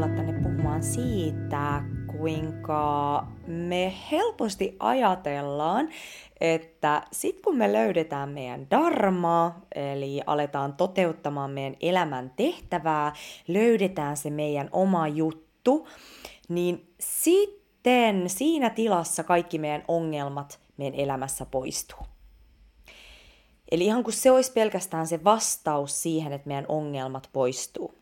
tulla tänne puhumaan siitä, kuinka me helposti ajatellaan, että sit kun me löydetään meidän dharmaa, eli aletaan toteuttamaan meidän elämän tehtävää, löydetään se meidän oma juttu, niin sitten siinä tilassa kaikki meidän ongelmat meidän elämässä poistuu. Eli ihan kuin se olisi pelkästään se vastaus siihen, että meidän ongelmat poistuu.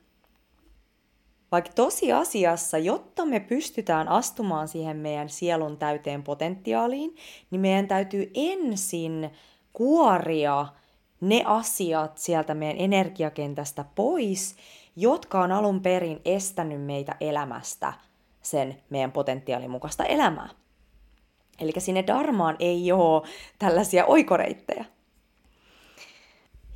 Vaikka tosiasiassa, jotta me pystytään astumaan siihen meidän sielun täyteen potentiaaliin, niin meidän täytyy ensin kuoria ne asiat sieltä meidän energiakentästä pois, jotka on alun perin estänyt meitä elämästä sen meidän potentiaalin mukaista elämää. Eli sinne darmaan ei ole tällaisia oikoreittejä.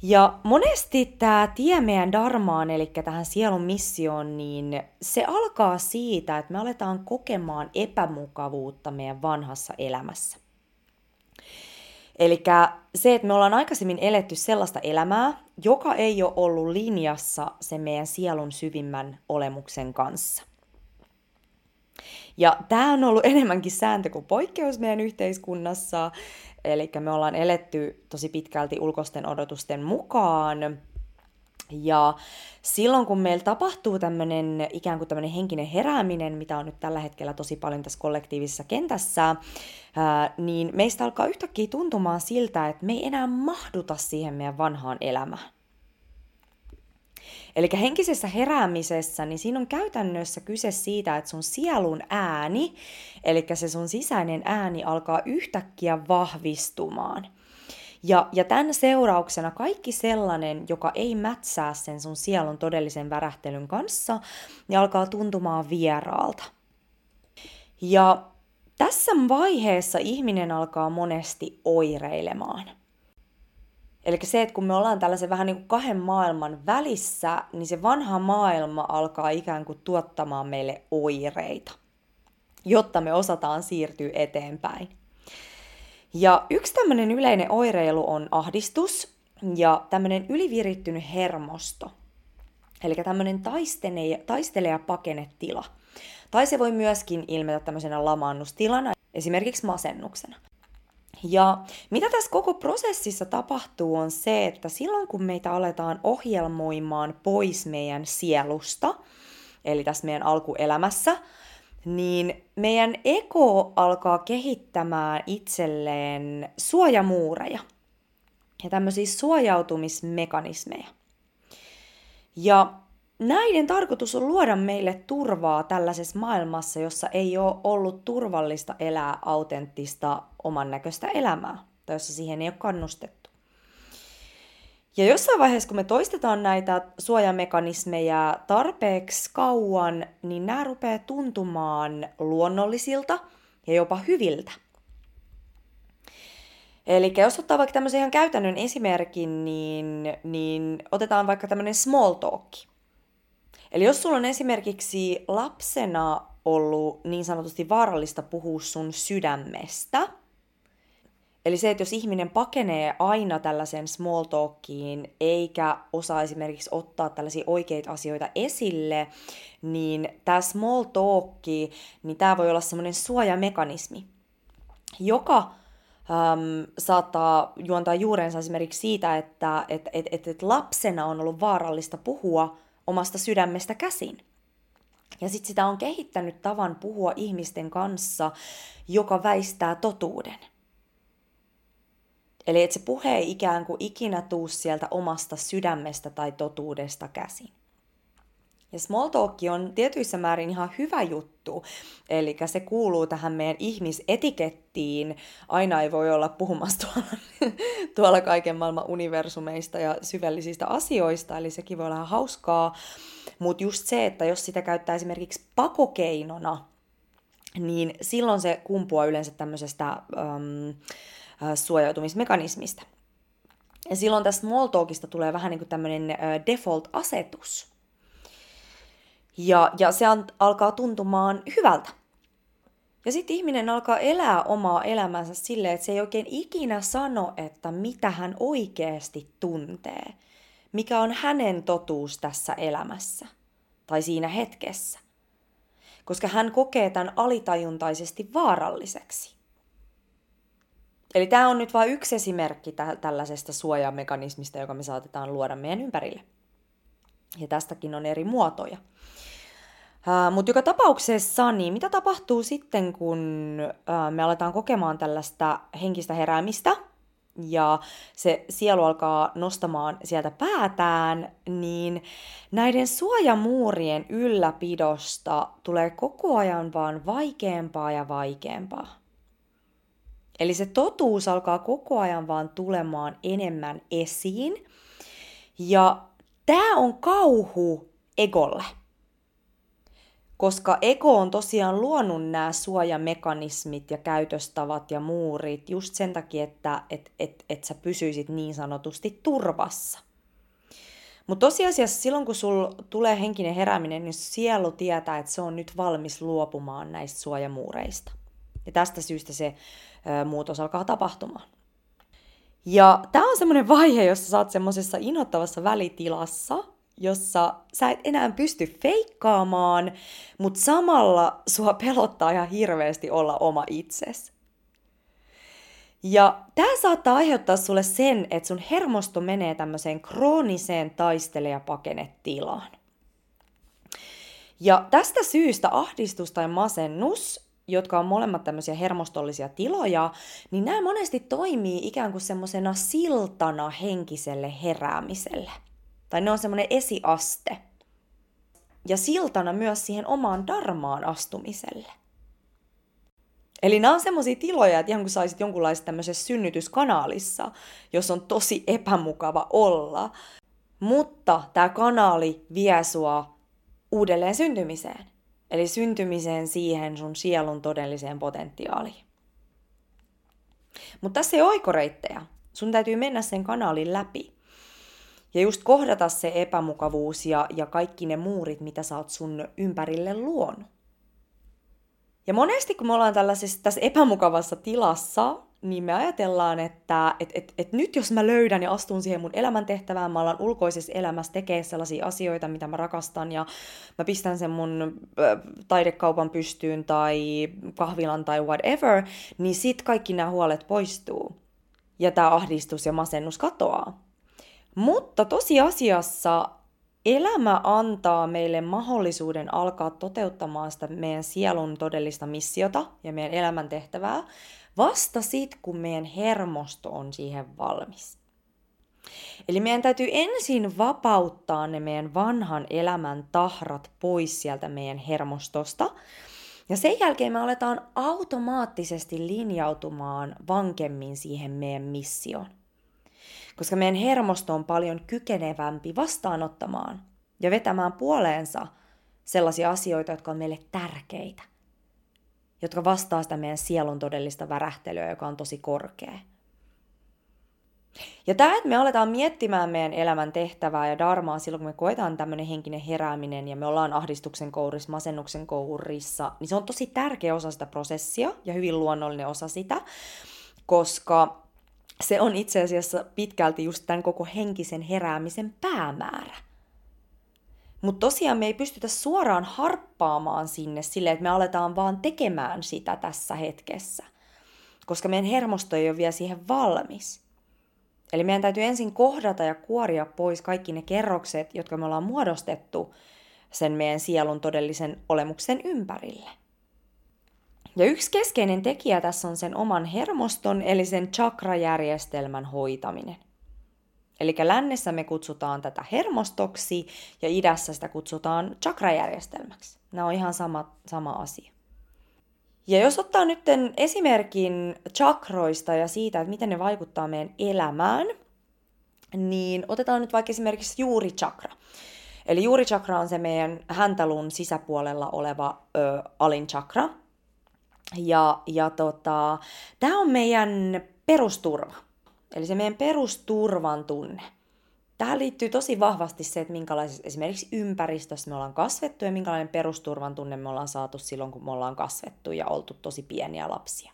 Ja monesti tämä tie meidän darmaan, eli tähän sielun missioon, niin se alkaa siitä, että me aletaan kokemaan epämukavuutta meidän vanhassa elämässä. Eli se, että me ollaan aikaisemmin eletty sellaista elämää, joka ei ole ollut linjassa sen meidän sielun syvimmän olemuksen kanssa. Ja tämä on ollut enemmänkin sääntö kuin poikkeus meidän yhteiskunnassa. Eli me ollaan eletty tosi pitkälti ulkoisten odotusten mukaan. Ja silloin kun meillä tapahtuu tämmöinen ikään kuin tämmöinen henkinen herääminen, mitä on nyt tällä hetkellä tosi paljon tässä kollektiivisessa kentässä, ää, niin meistä alkaa yhtäkkiä tuntumaan siltä, että me ei enää mahduta siihen meidän vanhaan elämään. Eli henkisessä heräämisessä, niin siinä on käytännössä kyse siitä, että sun sielun ääni, eli se sun sisäinen ääni alkaa yhtäkkiä vahvistumaan. Ja, ja tämän seurauksena kaikki sellainen, joka ei mätsää sen sun sielun todellisen värähtelyn kanssa, niin alkaa tuntumaan vieraalta. Ja tässä vaiheessa ihminen alkaa monesti oireilemaan – Eli se, että kun me ollaan tällaisen vähän niin kuin kahden maailman välissä, niin se vanha maailma alkaa ikään kuin tuottamaan meille oireita, jotta me osataan siirtyä eteenpäin. Ja yksi tämmöinen yleinen oireilu on ahdistus ja tämmöinen ylivirittynyt hermosto. Eli tämmöinen taistele- ja pakenetila. Tai se voi myöskin ilmetä tämmöisenä lamaannustilana, esimerkiksi masennuksena. Ja mitä tässä koko prosessissa tapahtuu on se, että silloin kun meitä aletaan ohjelmoimaan pois meidän sielusta, eli tässä meidän alkuelämässä, niin meidän eko alkaa kehittämään itselleen suojamuureja ja tämmöisiä suojautumismekanismeja. Ja näiden tarkoitus on luoda meille turvaa tällaisessa maailmassa, jossa ei ole ollut turvallista elää autenttista oman näköistä elämää, tai jossa siihen ei ole kannustettu. Ja jossain vaiheessa, kun me toistetaan näitä suojamekanismeja tarpeeksi kauan, niin nämä rupeaa tuntumaan luonnollisilta ja jopa hyviltä. Eli jos ottaa vaikka tämmöisen ihan käytännön esimerkin, niin, niin otetaan vaikka tämmöinen small talk. Eli jos sulla on esimerkiksi lapsena ollut niin sanotusti vaarallista puhua sun sydämestä, Eli se, että jos ihminen pakenee aina tällaisen small talkiin, eikä osaa esimerkiksi ottaa tällaisia oikeita asioita esille, niin tämä small talk, niin tämä voi olla semmoinen suojamekanismi, joka äm, saattaa juontaa juurensa esimerkiksi siitä, että et, et, et, et lapsena on ollut vaarallista puhua omasta sydämestä käsin. Ja sitten sitä on kehittänyt tavan puhua ihmisten kanssa, joka väistää totuuden. Eli että se puhe ei ikään kuin ikinä tuu sieltä omasta sydämestä tai totuudesta käsin. Ja small talk on tietyissä määrin ihan hyvä juttu, eli se kuuluu tähän meidän ihmisetikettiin. Aina ei voi olla puhumassa tuolla, tuolla kaiken maailman universumeista ja syvällisistä asioista, eli sekin voi olla hauskaa. Mutta just se, että jos sitä käyttää esimerkiksi pakokeinona, niin silloin se kumpuaa yleensä tämmöisestä... Um, suojautumismekanismista. Ja silloin tästä small talkista tulee vähän niin kuin tämmöinen default-asetus. Ja, ja se on, alkaa tuntumaan hyvältä. Ja sitten ihminen alkaa elää omaa elämänsä silleen, että se ei oikein ikinä sano, että mitä hän oikeasti tuntee. Mikä on hänen totuus tässä elämässä tai siinä hetkessä. koska hän kokee tämän alitajuntaisesti vaaralliseksi. Eli tämä on nyt vain yksi esimerkki tä- tällaisesta suojamekanismista, joka me saatetaan luoda meidän ympärille. Ja tästäkin on eri muotoja. Mutta joka tapauksessa, niin mitä tapahtuu sitten, kun me aletaan kokemaan tällaista henkistä heräämistä, ja se sielu alkaa nostamaan sieltä päätään, niin näiden suojamuurien ylläpidosta tulee koko ajan vaan vaikeampaa ja vaikeampaa. Eli se totuus alkaa koko ajan vaan tulemaan enemmän esiin. Ja tämä on kauhu egolle. Koska ego on tosiaan luonut nämä suojamekanismit ja käytöstavat ja muurit just sen takia, että et, et, et sä pysyisit niin sanotusti turvassa. Mutta tosiasiassa silloin, kun sul tulee henkinen herääminen, niin sielu tietää, että se on nyt valmis luopumaan näistä suojamuureista. Ja tästä syystä se ö, muutos alkaa tapahtumaan. Ja tämä on semmoinen vaihe, jossa sä oot semmoisessa inhottavassa välitilassa, jossa sä et enää pysty feikkaamaan, mutta samalla sua pelottaa ihan hirveästi olla oma itses. Ja tämä saattaa aiheuttaa sulle sen, että sun hermosto menee tämmöiseen krooniseen taistele- ja pakenetilaan. Ja tästä syystä ahdistus tai masennus jotka on molemmat tämmöisiä hermostollisia tiloja, niin nämä monesti toimii ikään kuin semmoisena siltana henkiselle heräämiselle. Tai ne on semmoinen esiaste. Ja siltana myös siihen omaan darmaan astumiselle. Eli nämä on semmoisia tiloja, että ihan kuin saisit jonkunlaisessa tämmöisessä synnytyskanaalissa, jos on tosi epämukava olla. Mutta tämä kanaali vie sua uudelleen syntymiseen. Eli syntymiseen siihen sun sielun todelliseen potentiaaliin. Mutta tässä ei oikoreittejä. Sun täytyy mennä sen kanaalin läpi. Ja just kohdata se epämukavuus ja, ja kaikki ne muurit, mitä sä oot sun ympärille luonut. Ja monesti kun me ollaan tällaisessa tässä epämukavassa tilassa, niin me ajatellaan, että et, et, et nyt jos mä löydän ja astun siihen mun elämäntehtävään, mä alan ulkoisessa elämässä tekee sellaisia asioita, mitä mä rakastan, ja mä pistän sen mun äh, taidekaupan pystyyn tai kahvilan tai whatever, niin sit kaikki nämä huolet poistuu. Ja tämä ahdistus ja masennus katoaa. Mutta tosiasiassa elämä antaa meille mahdollisuuden alkaa toteuttamaan sitä meidän sielun todellista missiota ja meidän elämäntehtävää, vasta sit, kun meidän hermosto on siihen valmis. Eli meidän täytyy ensin vapauttaa ne meidän vanhan elämän tahrat pois sieltä meidän hermostosta. Ja sen jälkeen me aletaan automaattisesti linjautumaan vankemmin siihen meidän missioon. Koska meidän hermosto on paljon kykenevämpi vastaanottamaan ja vetämään puoleensa sellaisia asioita, jotka on meille tärkeitä jotka vastaa sitä meidän sielun todellista värähtelyä, joka on tosi korkea. Ja tämä, että me aletaan miettimään meidän elämän tehtävää ja darmaa silloin, kun me koetaan tämmöinen henkinen herääminen ja me ollaan ahdistuksen kourissa, masennuksen kourissa, niin se on tosi tärkeä osa sitä prosessia ja hyvin luonnollinen osa sitä, koska se on itse asiassa pitkälti just tämän koko henkisen heräämisen päämäärä. Mutta tosiaan me ei pystytä suoraan harppaamaan sinne silleen, että me aletaan vaan tekemään sitä tässä hetkessä. Koska meidän hermosto ei ole vielä siihen valmis. Eli meidän täytyy ensin kohdata ja kuoria pois kaikki ne kerrokset, jotka me ollaan muodostettu sen meidän sielun todellisen olemuksen ympärille. Ja yksi keskeinen tekijä tässä on sen oman hermoston, eli sen chakrajärjestelmän hoitaminen. Eli lännessä me kutsutaan tätä hermostoksi ja idässä sitä kutsutaan chakrajärjestelmäksi. Nämä on ihan sama, sama asia. Ja jos ottaa nyt esimerkin chakroista ja siitä, että miten ne vaikuttaa meidän elämään, niin otetaan nyt vaikka esimerkiksi juurichakra. Eli juurichakra on se meidän häntäluun sisäpuolella oleva ö, alin chakra. Ja, ja tota, tämä on meidän perusturva. Eli se meidän perusturvan tunne. Tähän liittyy tosi vahvasti se, että minkälaisessa esimerkiksi ympäristössä me ollaan kasvettu ja minkälainen perusturvan tunne me ollaan saatu silloin, kun me ollaan kasvettu ja oltu tosi pieniä lapsia.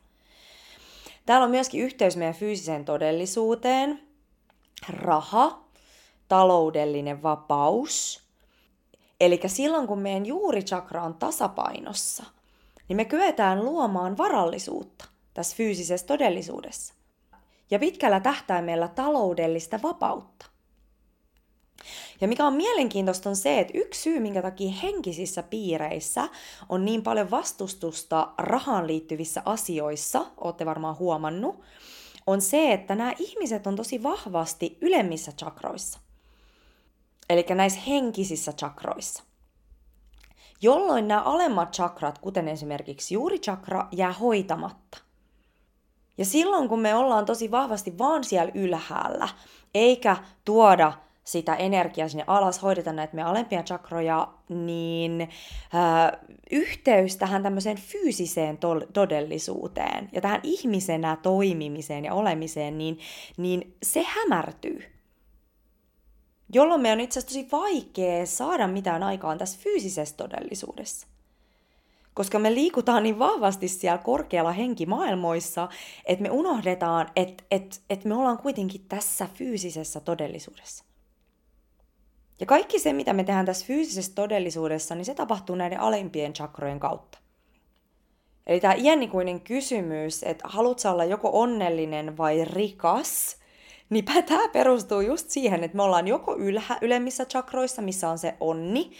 Täällä on myöskin yhteys meidän fyysiseen todellisuuteen, raha, taloudellinen vapaus, Eli silloin kun meidän juurichakra on tasapainossa, niin me kyetään luomaan varallisuutta tässä fyysisessä todellisuudessa. Ja pitkällä tähtäimellä taloudellista vapautta. Ja mikä on mielenkiintoista on se, että yksi syy, minkä takia henkisissä piireissä on niin paljon vastustusta rahaan liittyvissä asioissa, olette varmaan huomannut, on se, että nämä ihmiset on tosi vahvasti ylemmissä chakroissa. Eli näissä henkisissä chakroissa. Jolloin nämä alemmat chakrat, kuten esimerkiksi juuri chakra, jää hoitamatta. Ja silloin kun me ollaan tosi vahvasti vaan siellä ylhäällä, eikä tuoda sitä energiaa sinne alas, hoideta näitä meidän alempia chakroja, niin äh, yhteys tähän tämmöiseen fyysiseen to- todellisuuteen ja tähän ihmisenä toimimiseen ja olemiseen, niin, niin se hämärtyy. Jolloin me on itse asiassa tosi vaikea saada mitään aikaan tässä fyysisessä todellisuudessa koska me liikutaan niin vahvasti siellä korkealla henkimaailmoissa, että me unohdetaan, että, että, että me ollaan kuitenkin tässä fyysisessä todellisuudessa. Ja kaikki se, mitä me tehdään tässä fyysisessä todellisuudessa, niin se tapahtuu näiden alempien chakrojen kautta. Eli tämä iänikuinen kysymys, että haluatko olla joko onnellinen vai rikas, niin tämä perustuu just siihen, että me ollaan joko ylhä, ylemmissä chakroissa, missä on se onni,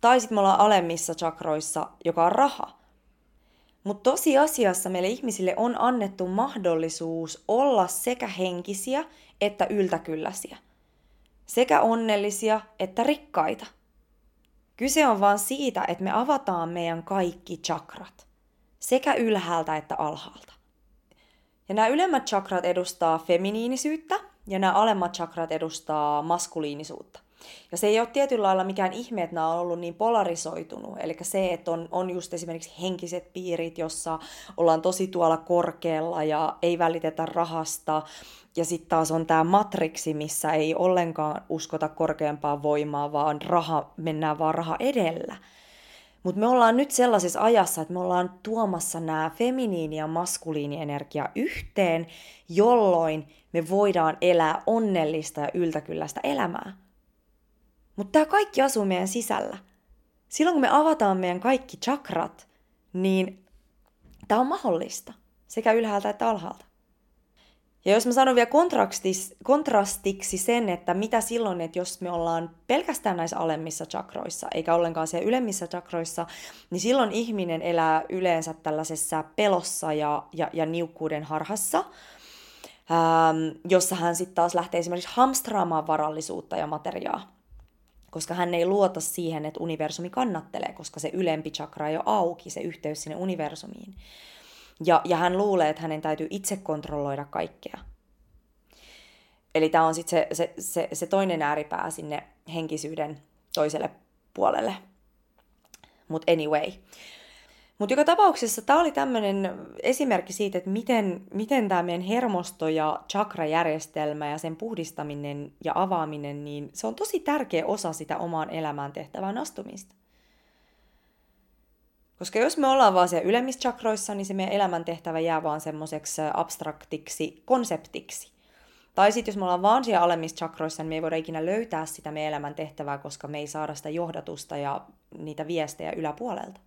tai sitten me ollaan alemmissa chakroissa, joka on raha. Mutta tosiasiassa meille ihmisille on annettu mahdollisuus olla sekä henkisiä että yltäkylläisiä sekä onnellisia että rikkaita. Kyse on vaan siitä, että me avataan meidän kaikki chakrat, sekä ylhäältä että alhaalta. Ja nämä ylemmät chakrat edustaa feminiinisyyttä ja nämä alemmat chakrat edustaa maskuliinisuutta. Ja se ei ole tietyllä lailla mikään ihme, että nämä on ollut niin polarisoitunut. Eli se, että on, on just esimerkiksi henkiset piirit, jossa ollaan tosi tuolla korkealla ja ei välitetä rahasta. Ja sitten taas on tämä matriksi, missä ei ollenkaan uskota korkeampaa voimaa, vaan raha, mennään vaan raha edellä. Mutta me ollaan nyt sellaisessa ajassa, että me ollaan tuomassa nämä feminiini- ja maskuliinienergia yhteen, jolloin me voidaan elää onnellista ja yltäkylläistä elämää. Mutta tämä kaikki asuu meidän sisällä. Silloin kun me avataan meidän kaikki chakrat, niin tämä on mahdollista sekä ylhäältä että alhaalta. Ja jos mä sanon vielä kontrastiksi sen, että mitä silloin, että jos me ollaan pelkästään näissä alemmissa chakroissa, eikä ollenkaan siellä ylemmissä chakroissa, niin silloin ihminen elää yleensä tällaisessa pelossa ja, ja, ja niukkuuden harhassa, ähm, jossa hän sitten taas lähtee esimerkiksi hamstraamaan varallisuutta ja materiaa koska hän ei luota siihen, että universumi kannattelee, koska se ylempi chakra ei ole auki, se yhteys sinne universumiin. Ja, ja hän luulee, että hänen täytyy itse kontrolloida kaikkea. Eli tämä on sitten se, se, se, se toinen ääripää sinne henkisyyden toiselle puolelle. Mutta anyway. Mutta joka tapauksessa tämä oli tämmöinen esimerkki siitä, että miten, miten tämä meidän hermosto ja chakrajärjestelmä ja sen puhdistaminen ja avaaminen, niin se on tosi tärkeä osa sitä omaan elämään tehtävään astumista. Koska jos me ollaan vaan siellä ylemmissä chakroissa, niin se meidän elämäntehtävä jää vaan semmoiseksi abstraktiksi konseptiksi. Tai sitten jos me ollaan vaan siellä alemmissa chakroissa, niin me ei voida ikinä löytää sitä meidän elämäntehtävää, koska me ei saada sitä johdatusta ja niitä viestejä yläpuolelta.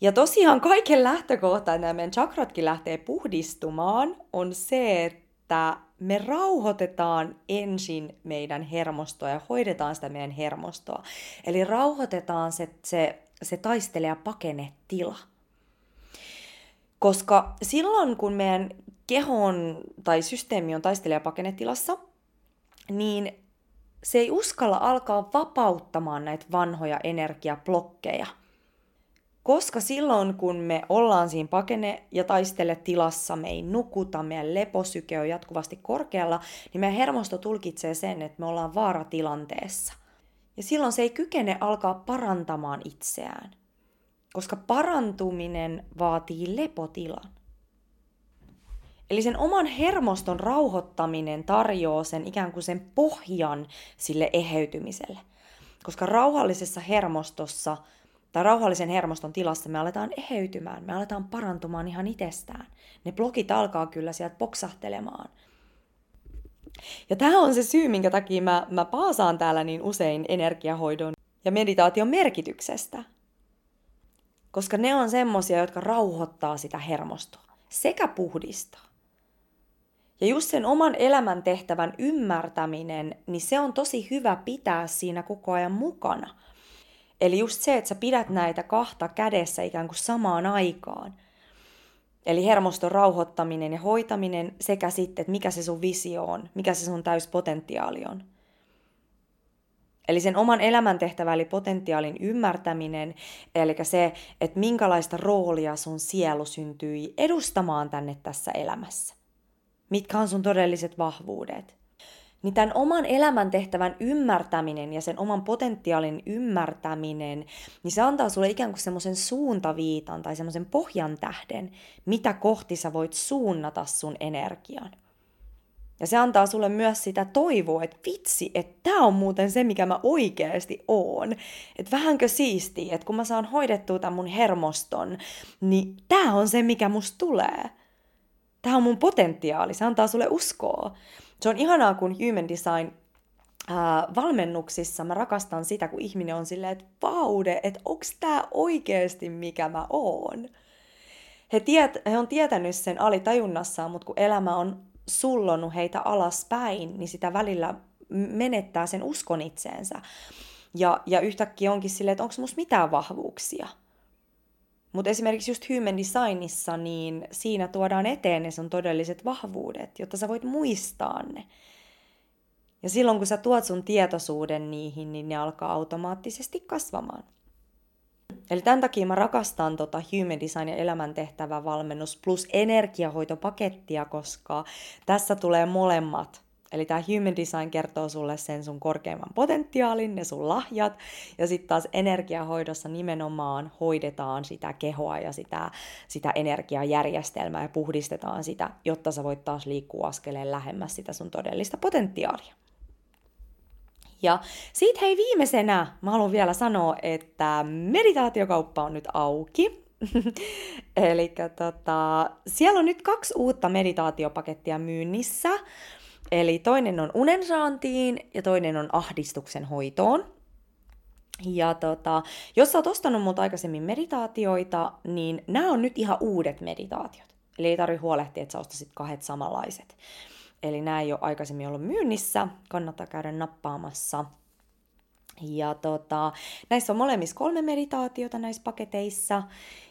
Ja tosiaan kaiken lähtökohta, että nämä meidän chakratkin lähtee puhdistumaan, on se, että me rauhoitetaan ensin meidän hermostoa ja hoidetaan sitä meidän hermostoa. Eli rauhoitetaan se, se, se taistele ja pakene tila. Koska silloin, kun meidän kehon tai systeemi on taistele- ja pakenetilassa, niin se ei uskalla alkaa vapauttamaan näitä vanhoja energiablokkeja – koska silloin, kun me ollaan siinä pakene- ja taistele tilassa, me ei nukuta, meidän leposyke on jatkuvasti korkealla, niin meidän hermosto tulkitsee sen, että me ollaan vaaratilanteessa. Ja silloin se ei kykene alkaa parantamaan itseään, koska parantuminen vaatii lepotilan. Eli sen oman hermoston rauhoittaminen tarjoaa sen ikään kuin sen pohjan sille eheytymiselle. Koska rauhallisessa hermostossa – tai rauhallisen hermoston tilassa me aletaan eheytymään, me aletaan parantumaan ihan itsestään. Ne blokit alkaa kyllä sieltä poksahtelemaan. Ja tämä on se syy, minkä takia mä, mä paasaan täällä niin usein energiahoidon ja meditaation merkityksestä. Koska ne on semmosia, jotka rauhoittaa sitä hermostoa sekä puhdistaa. Ja just sen oman elämäntehtävän ymmärtäminen, niin se on tosi hyvä pitää siinä koko ajan mukana. Eli just se, että sä pidät näitä kahta kädessä ikään kuin samaan aikaan. Eli hermoston rauhoittaminen ja hoitaminen sekä sitten, että mikä se sun visio on, mikä se sun täyspotentiaali on. Eli sen oman elämäntehtävän eli potentiaalin ymmärtäminen, eli se, että minkälaista roolia sun sielu syntyi edustamaan tänne tässä elämässä. Mitkä on sun todelliset vahvuudet. Niin tämän oman elämäntehtävän ymmärtäminen ja sen oman potentiaalin ymmärtäminen, niin se antaa sulle ikään kuin semmoisen suuntaviitan tai semmoisen pohjan tähden, mitä kohti sä voit suunnata sun energian. Ja se antaa sulle myös sitä toivoa, että vitsi, että tämä on muuten se, mikä mä oikeasti oon. Että vähänkö siistiä, että kun mä saan hoidettua tämän mun hermoston, niin tämä on se, mikä musta tulee. Tämä on mun potentiaali, se antaa sulle uskoa. Se on ihanaa, kun Human Design ää, valmennuksissa mä rakastan sitä, kun ihminen on silleen, että vaude, että onks tää oikeasti mikä mä oon. He, tiet, he on tietänyt sen alitajunnassaan, mutta kun elämä on sullonut heitä alaspäin, niin sitä välillä menettää sen uskon itseensä. Ja, ja yhtäkkiä onkin silleen, että onko musta mitään vahvuuksia. Mutta esimerkiksi just human designissa, niin siinä tuodaan eteen ne sun todelliset vahvuudet, jotta sä voit muistaa ne. Ja silloin kun sä tuot sun tietoisuuden niihin, niin ne alkaa automaattisesti kasvamaan. Eli tämän takia mä rakastan tota Human Design ja elämäntehtävä valmennus plus energiahoitopakettia, koska tässä tulee molemmat. Eli tämä Human Design kertoo sulle sen sun korkeimman potentiaalin, ne sun lahjat, ja sitten taas energiahoidossa nimenomaan hoidetaan sitä kehoa ja sitä, sitä energiajärjestelmää ja puhdistetaan sitä, jotta sä voit taas liikkua askeleen lähemmäs sitä sun todellista potentiaalia. Ja siitä hei viimeisenä mä haluan vielä sanoa, että meditaatiokauppa on nyt auki. Eli tota, siellä on nyt kaksi uutta meditaatiopakettia myynnissä. Eli toinen on unensaantiin ja toinen on ahdistuksen hoitoon. Ja tota, jos sä oot ostanut mut aikaisemmin meditaatioita, niin nämä on nyt ihan uudet meditaatiot. Eli ei tarvi huolehtia, että sä ostasit kahdet samanlaiset. Eli nämä ei ole aikaisemmin ollut myynnissä, kannattaa käydä nappaamassa. Ja tota, näissä on molemmissa kolme meditaatiota näissä paketeissa.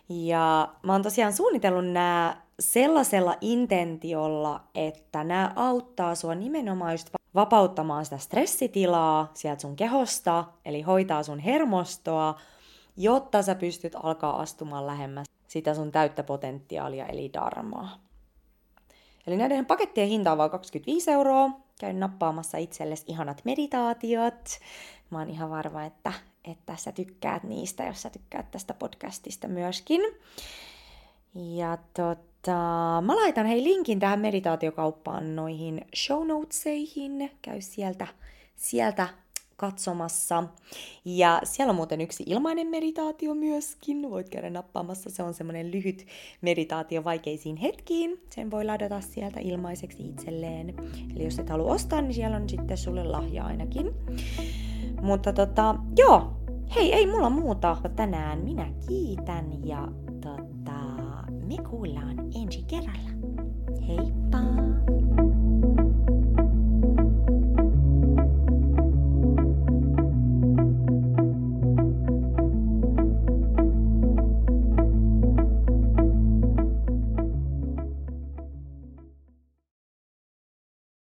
Ja mä oon tosiaan suunnitellut nämä sellaisella intentiolla, että nämä auttaa sua nimenomaan just vapauttamaan sitä stressitilaa sieltä sun kehosta, eli hoitaa sun hermostoa, jotta sä pystyt alkaa astumaan lähemmäs sitä sun täyttä potentiaalia, eli darmaa. Eli näiden pakettien hinta on vain 25 euroa. Käyn nappaamassa itsellesi ihanat meditaatiot. Mä oon ihan varma, että, että sä tykkäät niistä, jos sä tykkäät tästä podcastista myöskin. Ja tota, mä laitan hei linkin tähän meditaatiokauppaan noihin show notesihin. Käy sieltä, sieltä katsomassa. Ja siellä on muuten yksi ilmainen meditaatio myöskin. Voit käydä nappaamassa. Se on semmoinen lyhyt meditaatio vaikeisiin hetkiin. Sen voi ladata sieltä ilmaiseksi itselleen. Eli jos et halua ostaa, niin siellä on sitten sulle lahja ainakin. Mutta tota, joo. Hei, ei mulla muuta. Tänään minä kiitän ja tota, me kuullaan ensi kerralla. Heippa!